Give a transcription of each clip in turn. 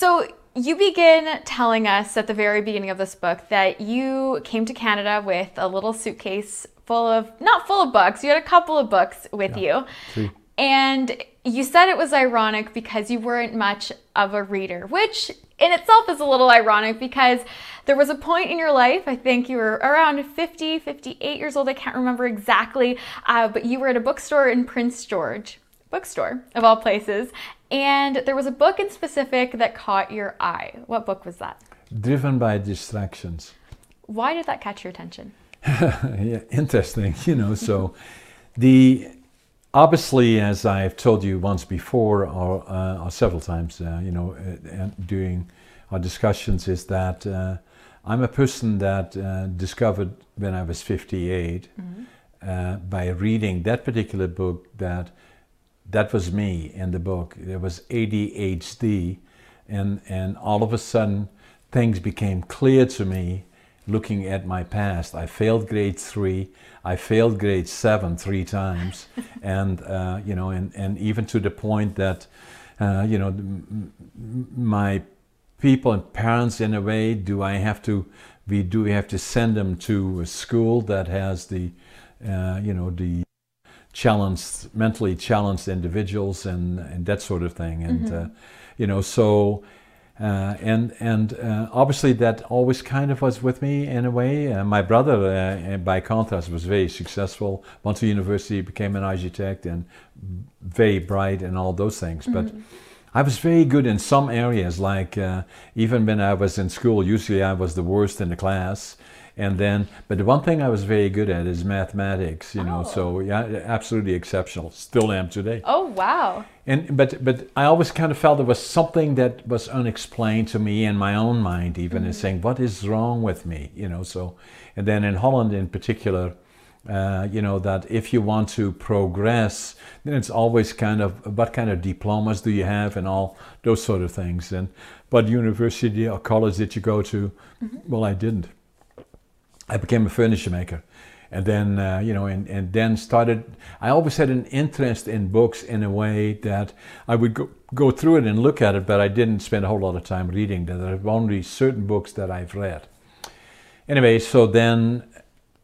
So you begin telling us at the very beginning of this book that you came to Canada with a little suitcase full of, not full of books, you had a couple of books with yeah, you. Three. And you said it was ironic because you weren't much of a reader, which in itself is a little ironic because there was a point in your life, I think you were around 50, 58 years old, I can't remember exactly, uh, but you were at a bookstore in Prince George, bookstore of all places, and there was a book in specific that caught your eye. What book was that? Driven by Distractions. Why did that catch your attention? yeah, interesting, you know, so the obviously, as I've told you once before, or, uh, or several times, uh, you know, uh, during our discussions, is that uh, I'm a person that uh, discovered when I was 58 mm-hmm. Uh, by reading that particular book that that was me in the book. There was ADHD, and and all of a sudden things became clear to me looking at my past. I failed grade three. I failed grade seven three times, and uh, you know, and, and even to the point that, uh, you know, my people and parents, in a way, do I have to, we do we have to send them to a school that has the, uh, you know, the challenged, mentally challenged individuals and and that sort of thing, and mm-hmm. Uh, you know, so uh, and and uh, obviously that always kind of was with me in a way. Uh, my brother, uh, by contrast, was very successful. Went to university, became an architect, and very bright and all those things. Mm-hmm. But I was very good in some areas, like uh, even when I was in school. Usually, I was the worst in the class. And then, but the one thing I was very good at is mathematics, you know. Oh. So yeah, absolutely exceptional. Still am today. Oh wow! And but but I always kind of felt there was something that was unexplained to me in my own mind, even, mm-hmm. saying, "What is wrong with me?" You know. So, and then in Holland in particular, uh, you know that if you want to progress, then it's always kind of what kind of diplomas do you have and all those sort of things. And what university or college did you go to? Mm-hmm. Well, I didn't. I became a furniture maker. And then, uh, you know, and, and then started, I always had an interest in books in a way that I would go, go through it and look at it, but I didn't spend a whole lot of time reading. There are only certain books that I've read. Anyway, so then,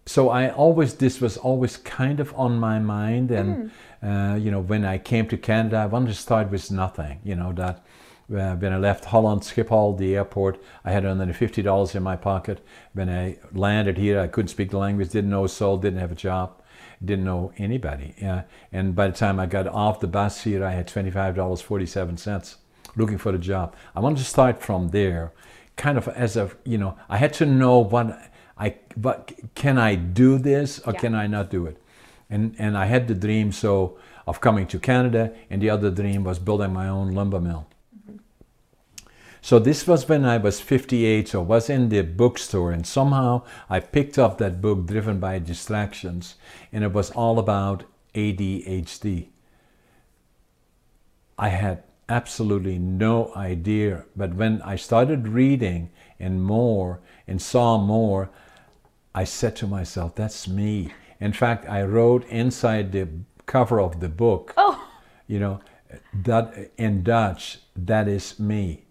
so I always, this was always kind of on my mind. And, mm. uh, you know, when I came to Canada, I wanted to start with nothing, you know, that uh, when I left Holland Schiphol, the airport, I had $150 in my pocket. When I landed here, I couldn't speak the language, didn't know a soul, didn't have a job, didn't know anybody. Uh, and by the time I got off the bus here, I had $25.47 looking for a job. I wanted to start from there, kind of as a, you know, I had to know what I, what, can I do this or yeah. can I not do it? And, and I had the dream so of coming to Canada, and the other dream was building my own lumber mill. So this was when I was 58, so I was in the bookstore, and somehow I picked up that book, Driven by Distractions, and it was all about ADHD. I had absolutely no idea, but when I started reading and more and saw more, I said to myself, that's me. In fact, I wrote inside the cover of the book, oh. you know, that in Dutch, that is me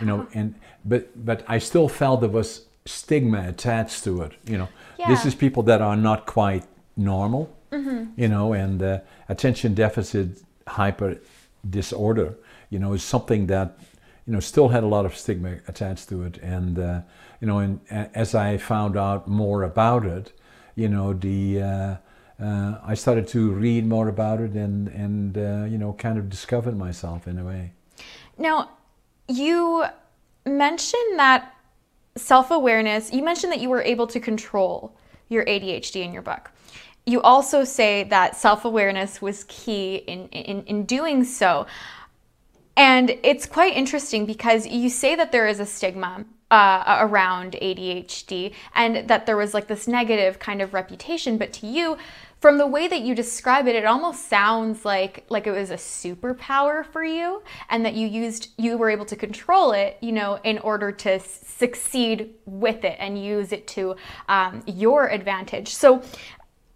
you know and but but i still felt there was stigma attached to it you know yeah. this is people that are not quite normal mm-hmm. you know and uh, attention deficit hyper disorder you know is something that you know still had a lot of stigma attached to it and uh, you know and as i found out more about it you know the uh, uh, I started to read more about it and and uh, you know kind of discovered myself in a way. Now, you mentioned that self awareness, you mentioned that you were able to control your ADHD in your book. You also say that self awareness was key in, in, in doing so. And it's quite interesting because you say that there is a stigma uh, around ADHD and that there was like this negative kind of reputation, but to you, from the way that you describe it, it almost sounds like like it was a superpower for you, and that you used you were able to control it, you know, in order to succeed with it and use it to um, your advantage. So,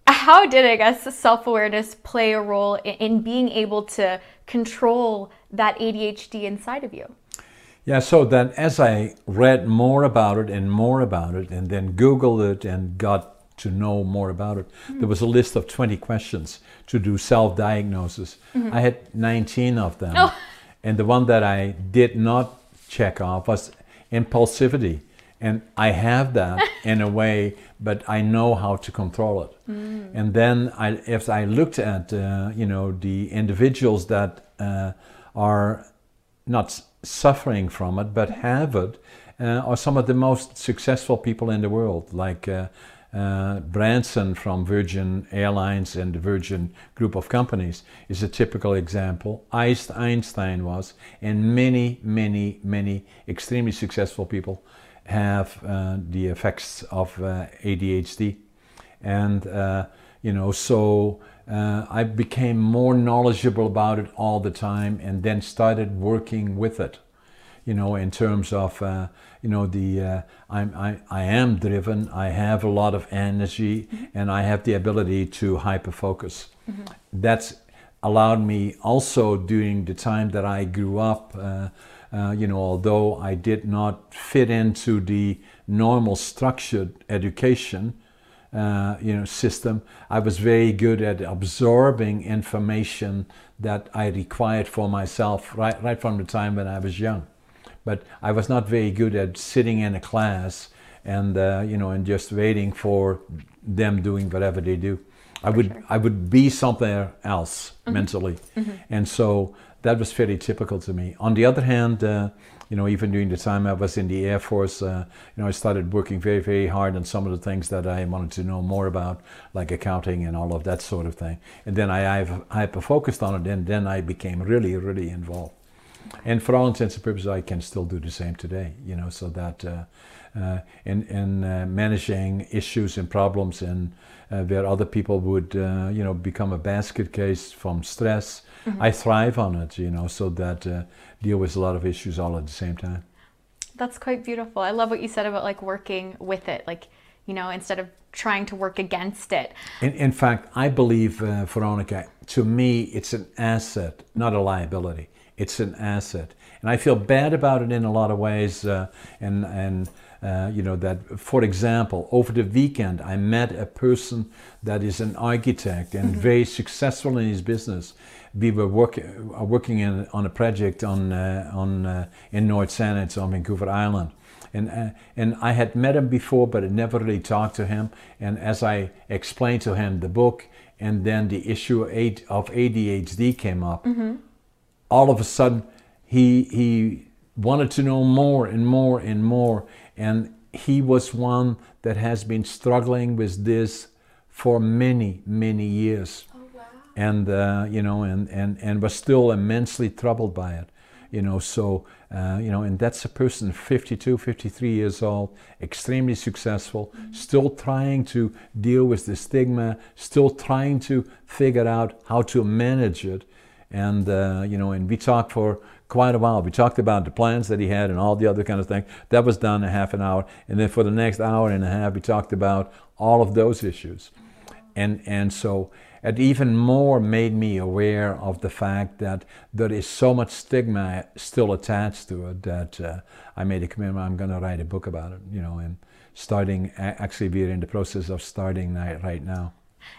how did I guess self awareness play a role in, in being able to control that ADHD inside of you? Yeah, so then as I read more about it and more about it, and then Googled it and got to know more about it, mm-hmm. there was a list of 20 questions to do self diagnosis. Mm-hmm. I had 19 of them. Oh. And the one that I did not check off was impulsivity. And I have that in a way, but I know how to control it. Mm. And then I, if I looked at, uh, you know, the individuals that uh, are not suffering from it, but have it, uh, are some of the most successful people in the world, like uh, uh, Branson from Virgin Airlines and the Virgin Group of Companies is a typical example. Einstein was, and many, many, many extremely successful people have uh, the effects of uh, ADHD. And, uh, you know, so uh, I became more knowledgeable about it all the time and then started working with it, you know, in terms of uh, you know the uh, I'm, I, I am driven i have a lot of energy mm-hmm. and i have the ability to hyper focus mm-hmm. that's allowed me also during the time that i grew up uh, uh, you know although i did not fit into the normal structured education uh, you know system i was very good at absorbing information that i required for myself right right from the time when i was young but I was not very good at sitting in a class and uh, you know and just waiting for them doing whatever they do. I would sure. I would be somewhere else mm-hmm. mentally, mm-hmm. and so that was fairly typical to me. On the other hand, uh, you know, even during the time I was in the Air Force, uh, you know, I started working very, very hard on some of the things that I wanted to know more about, like accounting and all of that sort of thing. And then I hyper focused on it, and then I became really, really involved and for all intents and purposes, I can still do the same today. You know, so that uh, uh, in in uh, managing issues and problems and uh, where other people would uh, you know become a basket case from stress, mm-hmm. I thrive on it. You know, so that uh, deal with a lot of issues all at the same time. That's quite beautiful. I love what you said about like working with it, like you know, instead of trying to work against it. In, in fact, I believe, Veronica, to me, it's an asset, not a liability it's an asset. And I feel bad about it in a lot of ways. Uh, and, and uh, you know, that, for example, over the weekend, I met a person that is an architect and mm-hmm. very successful in his business. We were work, uh, working in, on a project on, uh, on, uh, in North it's on Vancouver Island. And, uh, and I had met him before, but I never really talked to him. And as I explained to him the book, and then the issue of ADHD came up, mm-hmm all of a sudden he he wanted to know more and more and more and he was one that has been struggling with this for many many years oh, wow. and uh, you know and, and and was still immensely troubled by it you know so uh, you know and that's a person 52 53 years old extremely successful mm-hmm. still trying to deal with the stigma still trying to figure out how to manage it and uh, you know, and we talked for quite a while. We talked about the plans that he had and all the other kind of things. That was done in half an hour, and then for the next hour and a half, we talked about all of those issues, and and so it even more made me aware of the fact that there is so much stigma still attached to it that uh, I made a commitment. I'm going to write a book about it, you know, and starting actually we're in the process of starting right now.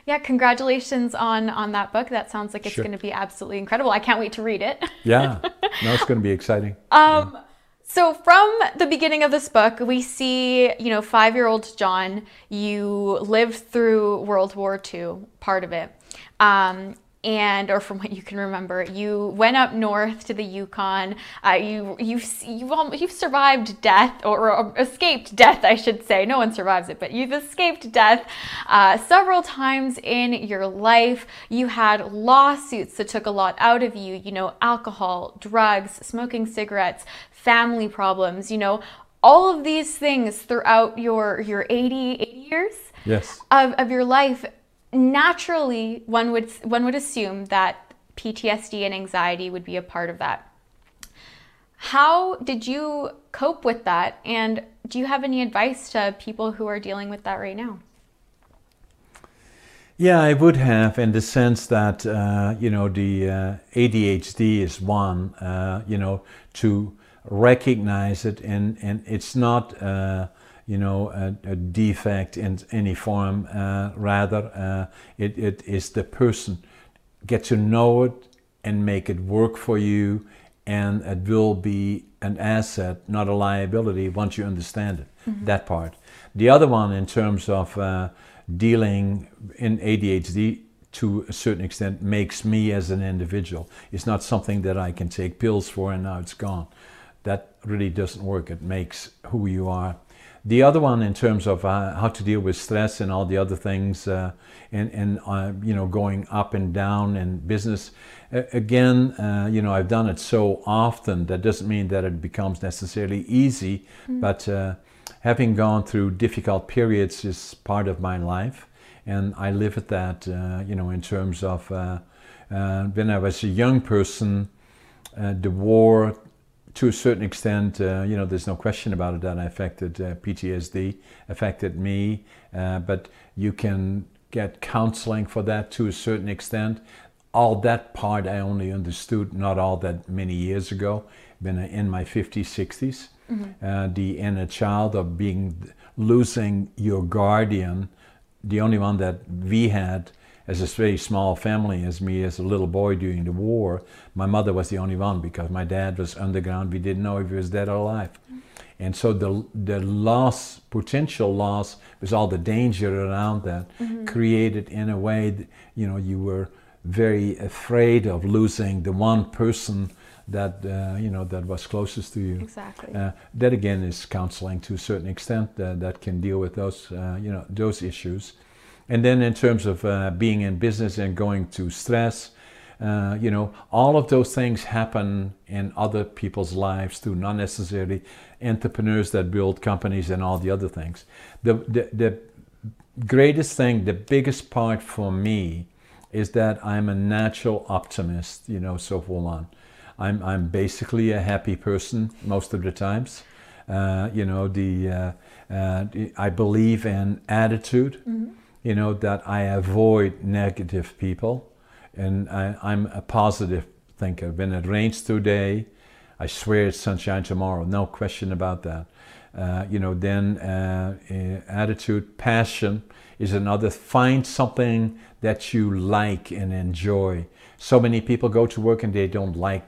Yeah, congratulations on on that book. That sounds like it's sure. going to be absolutely incredible. I can't wait to read it. yeah, no, it's going to be exciting. Um, yeah. so from the beginning of this book, we see you know five year old John. You lived through World War II, part of it. Um, and or from what you can remember, you went up north to the Yukon. Uh, you you've you've you've survived death or, or, escaped death, I should say. No one survives it, but you've escaped death uh, several times in your life. You had lawsuits that took a lot out of you. You know, alcohol, drugs, smoking cigarettes, family problems. You know, all of these things throughout your your 80, 80 years yes. of, of your life naturally one would one would assume that PTSD and anxiety would be a part of that. How did you cope with that and do you have any advice to people who are dealing with that right now? Yeah, I would have in the sense that uh, you know the uh, ADHD is one, uh, you know, to recognize it, and, and it's not, uh, you know, a, a, defect in any form. Uh, rather, uh, it, it is the person. Get to know it and make it work for you, and it will be an asset, not a liability, once you understand it. Mm-hmm. That part. The other one, in terms of uh, dealing in ADHD, to a certain extent makes me as an individual. It's not something that I can take pills for and now it's gone. That really doesn't work. It makes who you are. The other one, in terms of uh, how to deal with stress and all the other things, uh, and, and uh, you know, going up and down in business, again, uh, you know, I've done it so often that doesn't mean that it becomes necessarily easy, mm. but uh, having gone through difficult periods is part of my life and I live at that, uh, you know, in terms of uh, uh, when I was a young person, uh, the war, to a certain extent, uh, you know, there's no question about it that I affected uh, PTSD, affected me, but you can get counseling for that to a certain extent. All that part I only understood not all that many years ago, been in my 50s, 60s. Mm-hmm. the inner child of being losing your guardian the only one that we had as a very small family as me as a little boy during the war my mother was the only one because my dad was underground we didn't know if he was dead or alive and so the the loss potential loss with all the danger around that mm-hmm. created in a way that, you know you were very afraid of losing the one person that uh, you know that was closest to you. Exactly. Uh, that again is counseling to a certain extent uh, that can deal with those uh, you know those issues. And then in terms of uh, being in business and going to stress, uh, you know, all of those things happen in other people's lives too, not necessarily entrepreneurs that build companies and all the other things. The, the, the greatest thing, the biggest part for me is that I'm a natural optimist, you know, so for one. I'm, I'm basically a happy person most of the times. Uh, you know, the, uh, uh, the, I believe in attitude. Mm-hmm. You know that I avoid negative people, and I, am a positive thinker. When it rains today, I swear it's sunshine tomorrow. No question about that. Uh, you know, then uh, uh, attitude, passion is another. Find something that you like and enjoy. So many people go to work and they don't like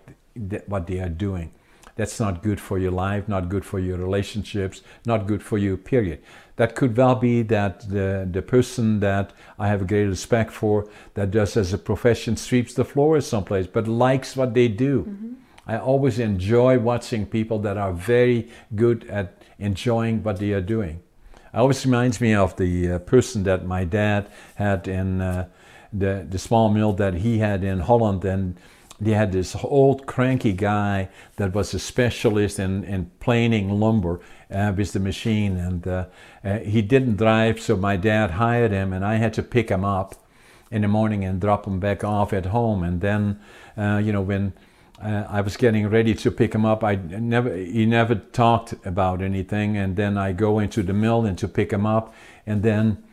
what they are doing. That's not good for your life, not good for your relationships, not good for you, period. That could well be that the, the person that I have a great respect for, that does as a profession, sweeps the floor someplace, but likes what they do. Mm-hmm. I always enjoy watching people that are very good at enjoying what they are doing. It always reminds me of the uh, person that my dad had in uh, the, the small mill that he had in Holland. And they had this old cranky guy that was a specialist in, in planing lumber uh, with the machine and uh, uh, he didn't drive so my dad hired him and i had to pick him up in the morning and drop him back off at home and then uh, you know when uh, I was getting ready to pick him up. I never, he never talked about anything. And then I go into the mill and to pick him up. And then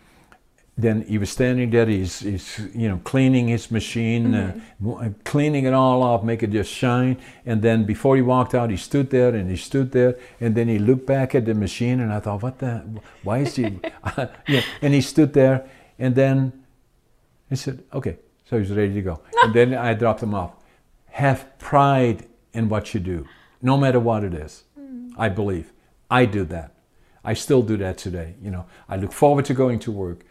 then he was standing there. He's, he's you know cleaning his machine, uh, mm-hmm. uh, cleaning it all off, make it just shine. And then before he walked out, he stood there and he stood there, and then he looked back at the machine, and I thought, what the? Why is he? yeah. And he stood there, and then he said, okay, so he's ready to go. and then I dropped him off. Have pride in what you do, no matter what it is. Mm. I believe. I do that. I still do that today. You know, I look forward to going to work.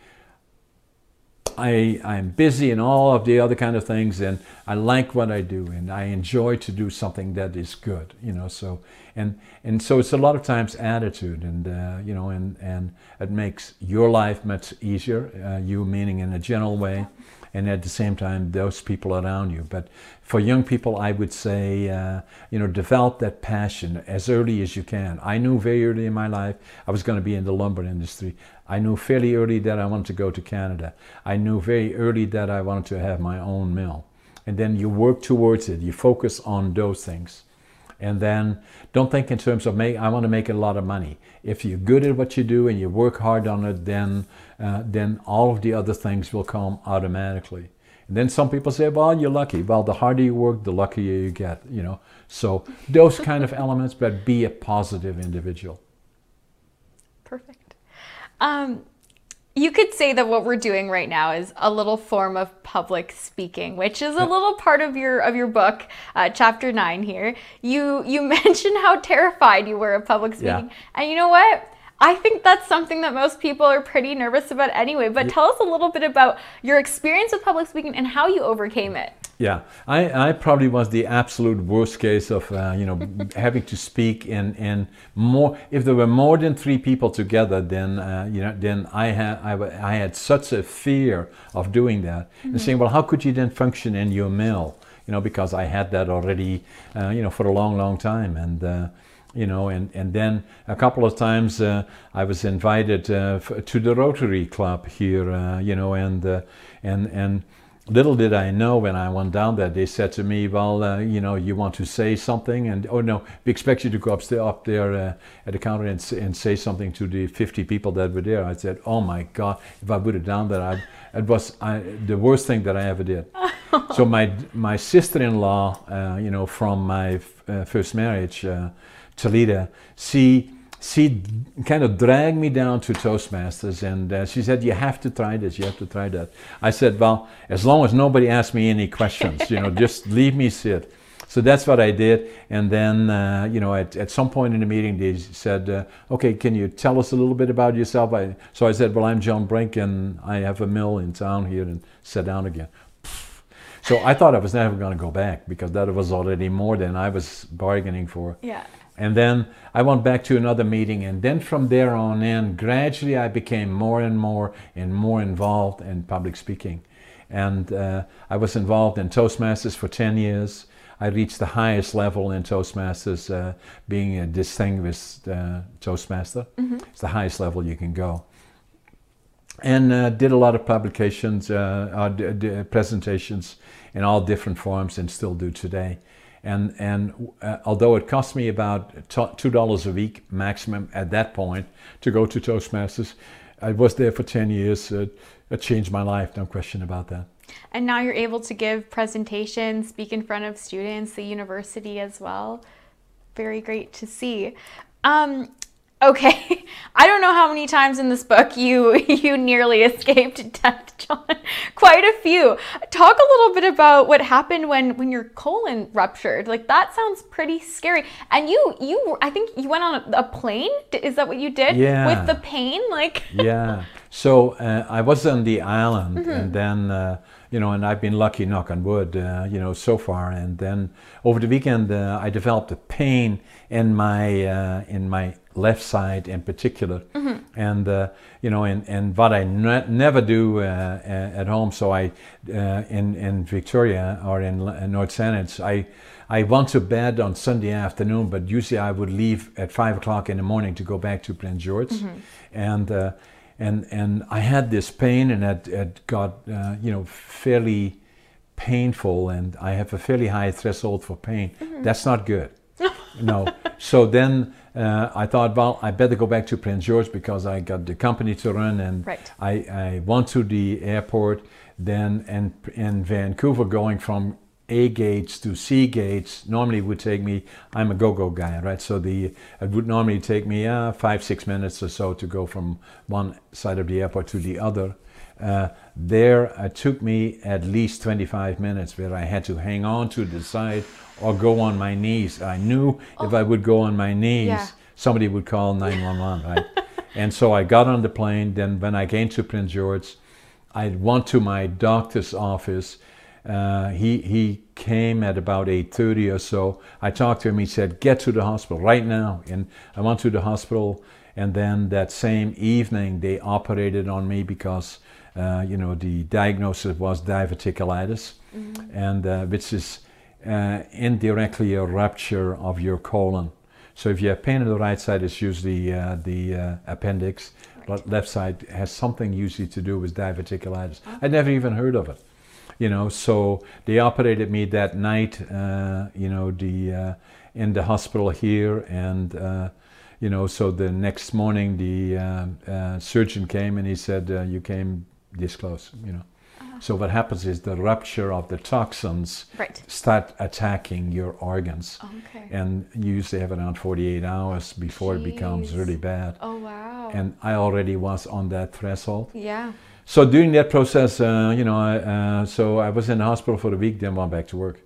I, I'm busy and all of the other kind of things, and I like what I do, and I enjoy to do something that is good, you know. So and and so it's a lot of times attitude, and uh, you know, and and it makes your life much easier. Uh, you meaning in a general way, and at the same time those people around you. But for young people, I would say, uh, you know, develop that passion as early as you can. I knew very early in my life I was going to be in the lumber industry. I knew fairly early that I wanted to go to Canada. I knew very early that I wanted to have my own mill. And then you work towards it. You focus on those things. And then don't think in terms of make. I want to make a lot of money. If you're good at what you do and you work hard on it, then uh, then all of the other things will come automatically. And then some people say, well, you're lucky. Well, the harder you work, the luckier you get, you know. So those kind of elements, but be a positive individual. Perfect. Um, you could say that what we're doing right now is a little form of public speaking, which is a little part of your of your book, uh, chapter nine. Here, you you mentioned how terrified you were of public speaking, Yeah. and you know what? I think that's something that most people are pretty nervous about anyway. But tell us a little bit about your experience with public speaking and how you overcame it. Yeah, I, I probably was the absolute worst case of uh, you know having to speak in, in more. If there were more than three people together, then uh, you know then I had I, I had such a fear of doing that and saying, well, how could you then function in your mill? You know, because I had that already, uh, you know, for a long, long time, and. Uh, you know, and, and then a couple of times uh, I was invited uh, f- to the Rotary Club here, uh, you know, and uh, and and little did I know when I went down there, they said to me, "Well, uh, you know, you want to say something?" And oh no, we expect you to go upstairs up there uh, at the counter and, and say something to the 50 people that were there. I said, "Oh my God, if I would have done that, I, it was I, the worst thing that I ever did." so my my sister-in-law, uh, you know, from my f- uh, first marriage, uh, Talita, she she kind of dragged me down to Toastmasters, and uh, she said, "You have to try this. You have to try that." I said, "Well, as long as nobody asks me any questions, you know, just leave me sit." So that's what I did, and then uh, you know, at, at some point in the meeting, they said, uh, "Okay, can you tell us a little bit about yourself?" I, so I said, "Well, I'm John Brink, and I have a mill in town here," and sat down again. So I thought I was never going to go back because that was already more than I was bargaining for. Yeah. And then I went back to another meeting, and then from there on in, gradually I became more and more and more involved in public speaking. And uh, I was involved in Toastmasters for 10 years. I reached the highest level in Toastmasters, uh, being a distinguished uh, Toastmaster. It's the highest level you can go and uh, did a lot of publications, uh, uh, d- d- presentations in all different forms, and still do today. And and uh, although it cost me about two dollars a week maximum at that point to go to Toastmasters, I was there for ten years. It changed my life, no question about that. And now you're able to give presentations, speak in front of students, the university as well. Very great to see. Um, okay, I don't know how many times in this book you you nearly escaped death, John. Quite a few. Talk a little bit about what happened when when your colon ruptured. Like that sounds pretty scary. And you you I think you went on a, plane. Is that what you did? Yeah. With the pain, like. yeah. So uh, I was on the island, and then uh, you know, and I've been lucky, knock on wood, uh, you know, so far. And then over the weekend, uh, I developed a pain in my uh, in my left side in particular, and uh, you know, and, and what I ne- never do uh, at home. So I uh, in in Victoria or in, North Saanich, I. I went to bed on Sunday afternoon, but usually I would leave at five o'clock in the morning to go back to Prince George, and uh, and and I had this pain, and it, it got uh, you know fairly painful, and I have a fairly high threshold for pain. That's not good. no. So then uh, I thought, well, I better go back to Prince George because I got the company to run, and Right. I, I went to the airport. Then and in Vancouver, going from A gates to C gates normally would take me. I'm a go-go guy, right? So the it would normally take me uh, five six minutes or so to go from one side of the airport to the other. Uh, there, it took me at least 25 minutes where I had to hang on to the side or go on my knees. I knew if I would go on my knees, Yeah. somebody would call 911, right? and so I got on the plane. Then when I came to Prince George, I went to my doctor's office. Uh, he he came at about 8:30 or so. I talked to him. He said, "Get to the hospital right now." And I went to the hospital. And then that same evening, they operated on me because uh, you know the diagnosis was diverticulitis, and uh, which is uh, indirectly a rupture of your colon. So if you have pain on the right side, it's usually uh, the uh, appendix. Le- Left side has something usually to do with diverticulitis. I'd never even heard of it. You know, so they operated me that night. Uh, you know, the uh, in the hospital here, and uh, you know, so the next morning the uh, uh, surgeon came and he said, uh, "You came this close." You know, So what happens is the rupture of the toxins Right. start attacking your organs. Okay. And you usually have around 48 hours before it becomes really bad. Oh wow. And I already was on that threshold. yeah. So during that process, uh, you know, I, uh, so I was in the hospital for a week, then went back to work,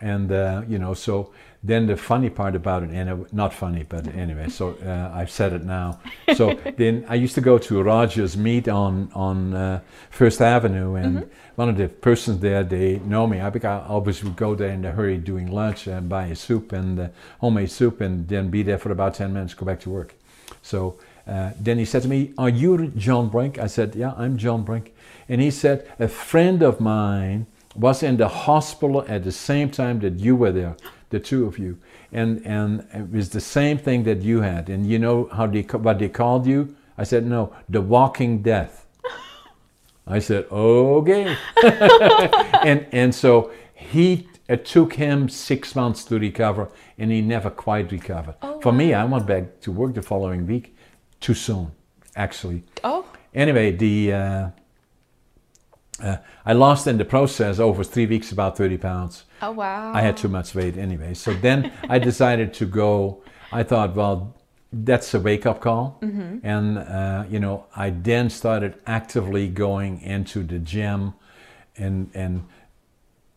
and uh, you know, so then the funny part about it, and it, not funny, but anyway, so uh, I've said it now. So then I used to go to Rogers Meat on on uh, First Avenue, and one of the persons there, they know me. I, I always would go there in a hurry doing lunch and buy a soup and uh, homemade soup, and then be there for about ten minutes, go back to work. So uh, then he said to me, Are you John Brink? I said, Yeah, I'm John Brink. And he said, A friend of mine was in the hospital at the same time that you were there, the two of you. And, and it was the same thing that you had. And you know how they, what they called you? I said, No, the walking death. I said, okay. and, and so he, it took him six months to recover and he never quite recovered. Oh, For me, I went back to work the following week too soon, actually. Oh. Anyway, the, uh, uh, I lost in the process over three weeks about 30 pounds. Oh wow. I had too much weight anyway. So then I decided to go. I thought, well, that's a wake up call. And, uh, you know, I then started actively going into the gym and, and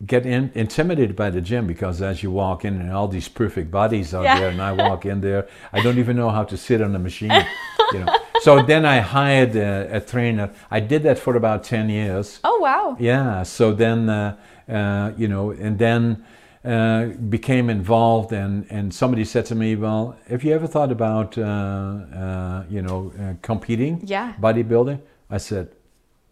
get in, intimidated by the gym because as you walk in and all these perfect bodies out Yeah. there and I walk in there, I don't even know how to sit on a machine, you know. So then I hired a, a trainer. I did that for about 10 years. Oh wow. Yeah. So then, uh, uh, you know, and then uh, became involved, and and somebody said to me, "Well, have you ever thought about, uh, uh, you know, uh, competing, Yeah. bodybuilding?" I said,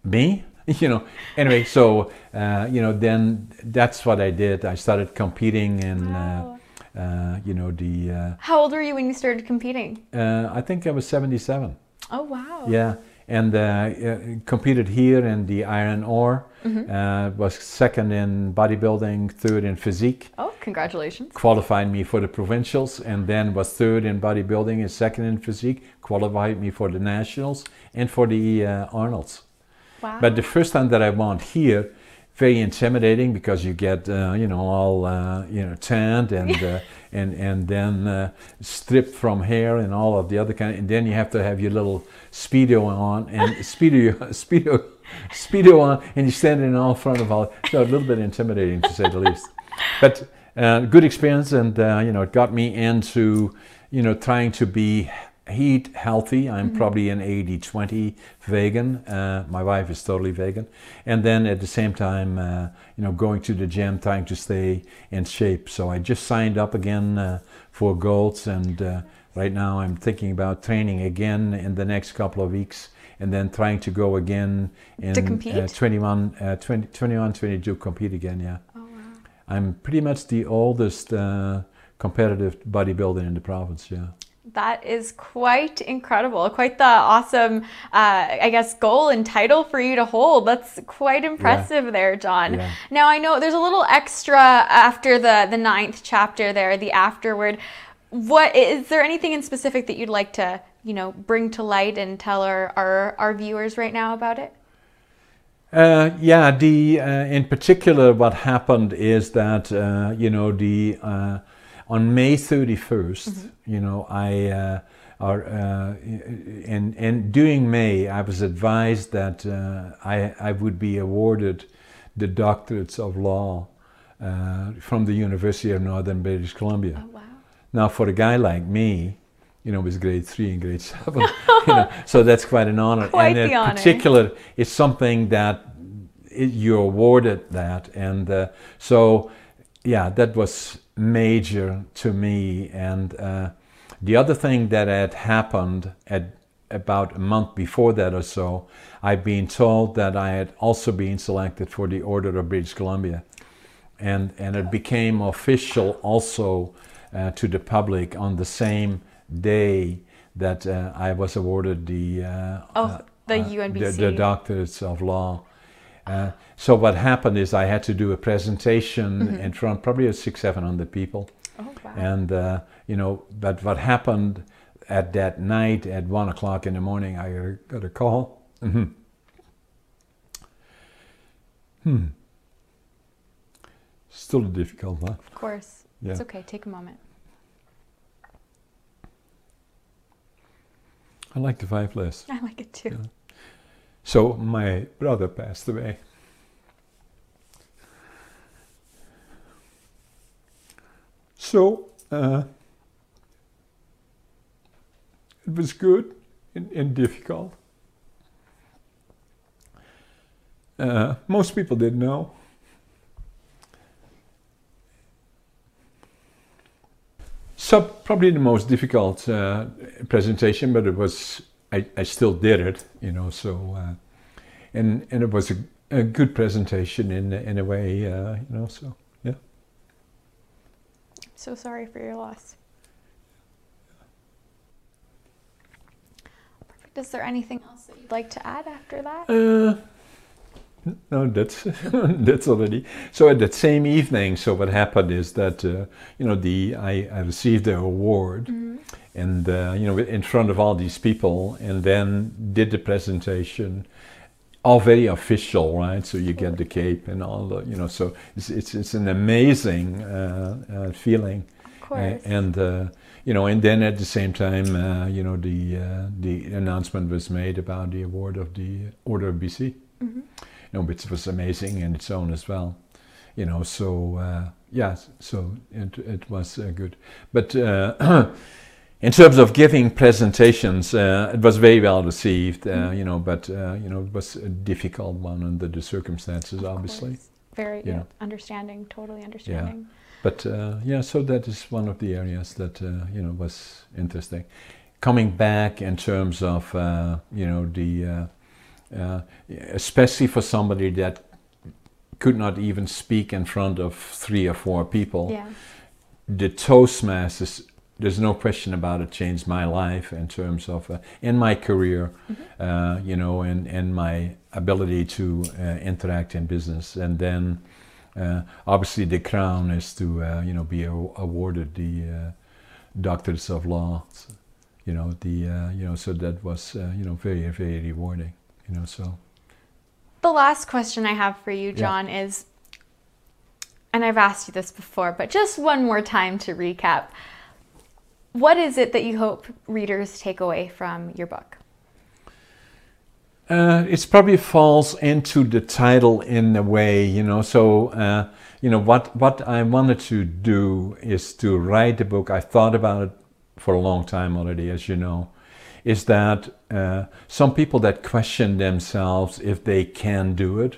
"Me." You know. Anyway, so uh, you know, then that's what I did. I started competing in, Wow. uh, uh, you know, the. Uh, How old were you when you started competing? uh, I think I was seventy-seven. Oh wow. Yeah, and uh, competed here in the iron ore. Uh, was second in bodybuilding, third in physique. Oh, congratulations. Qualified me for the provincials, and then was third in bodybuilding and second in physique. Qualified me for the nationals and for the uh, Arnold's. Wow. But the first time that I went here, very intimidating because you get uh, you know all uh, you know tanned and uh, and and then uh, stripped from hair and all of the other kind, and then you have to have your little speedo on and speedo speedo speedo on, and you're standing all in front of all. So a little bit intimidating to say the least. But uh, good experience, and uh, you know it got me into you know trying to be eat healthy. I'm probably an 80-20 vegan. Uh, my wife is totally vegan, and then at the same time, uh, you know, going to the gym, trying to stay in shape. So I just signed up again uh, for Golds, and uh, right now I'm thinking about training again in the next couple of weeks. And then trying to go again in To compete? Uh, 21, uh, 20, 21, 22, compete again, yeah. oh wow. I'm pretty much the oldest uh, competitive bodybuilder in the province, yeah. That is quite incredible. Quite the awesome, uh, I guess, goal and title for you to hold. That's quite impressive there, John. Yeah. Now, I know there's a little extra after the, the ninth chapter there, the afterword. What is there anything in specific that you'd like to, you know, bring to light and tell our, our, our viewers right now about it? Uh, yeah, the uh, in particular, what happened is that uh, you know the uh, on May 31st, you know, I uh, are uh, in in during May, I was advised that uh, I I would be awarded the doctorates of law uh, from the University of Northern British Columbia. Oh, wow. Now, for a guy like me, you know, with grade three and grade seven, you know, so that's quite an honor. Quite and in honor. particular, it's something that it, you're awarded that, and uh, so yeah, that was major to me. And uh, the other thing that had happened at about a month before that or so, I'd been told that I had also been selected for the Order of British Columbia and and it became official also uh, to the public on the same day that uh, I was awarded the uh, Oh, the uh, the, UNBC. the doctorates of law. Uh, so what happened is I had to do a presentation in front probably of six seven hundred people, Oh, wow. and uh, you know but what happened at that night at one o'clock in the morning I got a- got a call. Hmm. Still a difficult one. Of course. Yeah. It's okay. Take a moment. I like the five less. I like it too. Yeah. So my brother passed away. So uh, it was good and, and difficult. Uh, most people didn't know. So probably the most difficult uh, presentation, but it was I, I still did it, you know. So uh, and and it was a, a good presentation in in a way, uh, you know. So yeah. So sorry for your loss. Perfect. Is there anything else that you'd like to add after that? Uh, no, that's that's already. So at that same evening, so what happened is that uh, you know the I, I received the award, Mm-hmm. and uh, you know in front of all these people, and then did the presentation, all very official, right? So you get the cape and all the you know. So it's it's, it's an amazing uh, uh, feeling. And uh, you know, and then at the same time, uh, you know, the uh, the announcement was made about the award of the Order of BC Mhm. Know, which was amazing in its own as well. You know, so uh, yeah, so it it was uh, good. But uh, in terms of giving presentations, uh, it was very well received. Uh, you know, but uh, you know, it was a difficult one under the circumstances, Of obviously. course. Very Yeah. understanding, totally understanding. Yeah. But uh, yeah, so that is one of the areas that uh, you know was interesting. Coming back in terms of uh, you know the uh, uh, especially for somebody that could not even speak in front of three or four people, Yeah. the Toastmasters. There's no question about it. Changed my life in terms of uh, in my career, uh, you know, and and my ability to uh, interact in business, and then uh, obviously, the crown is to uh, you know be aw- awarded the uh, Doctors of Law. You know the uh, you know so that was uh, you know very very rewarding. You know so The last question I have for you, Yeah. John, is and I've asked you this before, but just one more time to recap. What is it that you hope readers take away from your book? uh, it's probably falls into the title in a way. You know so uh, you know what what I wanted to do is to write the book. I thought about it for a long time already, as you know. Is that uh, some people that question themselves if they can do it,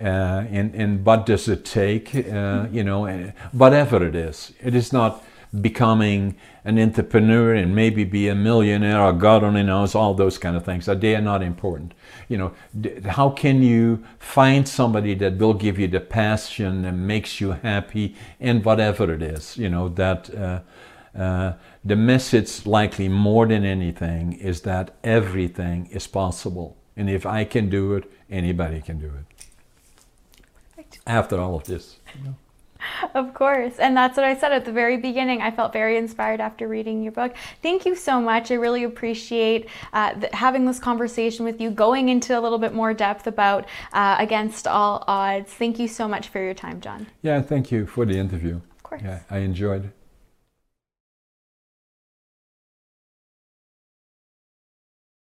uh, and and what does it take? Uh, you know, whatever it is, it is not becoming an entrepreneur and maybe be a millionaire or God only knows all those kind of things. They are not important. You know, how can you find somebody that will give you the passion and makes you happy and whatever it is? You know that. Uh, the message, likely more than anything, is that everything is possible. And if I can do it, anybody can do it. Perfect. After all of this. Of course. And that's what I said at the very beginning. I felt very inspired after reading your book. Thank you so much. I really appreciate uh, th- having this conversation with you, going into a little bit more depth about uh, Against All Odds. Thank you so much for your time, John. Yeah, thank you for the interview. Of course. Yeah, I enjoyed it.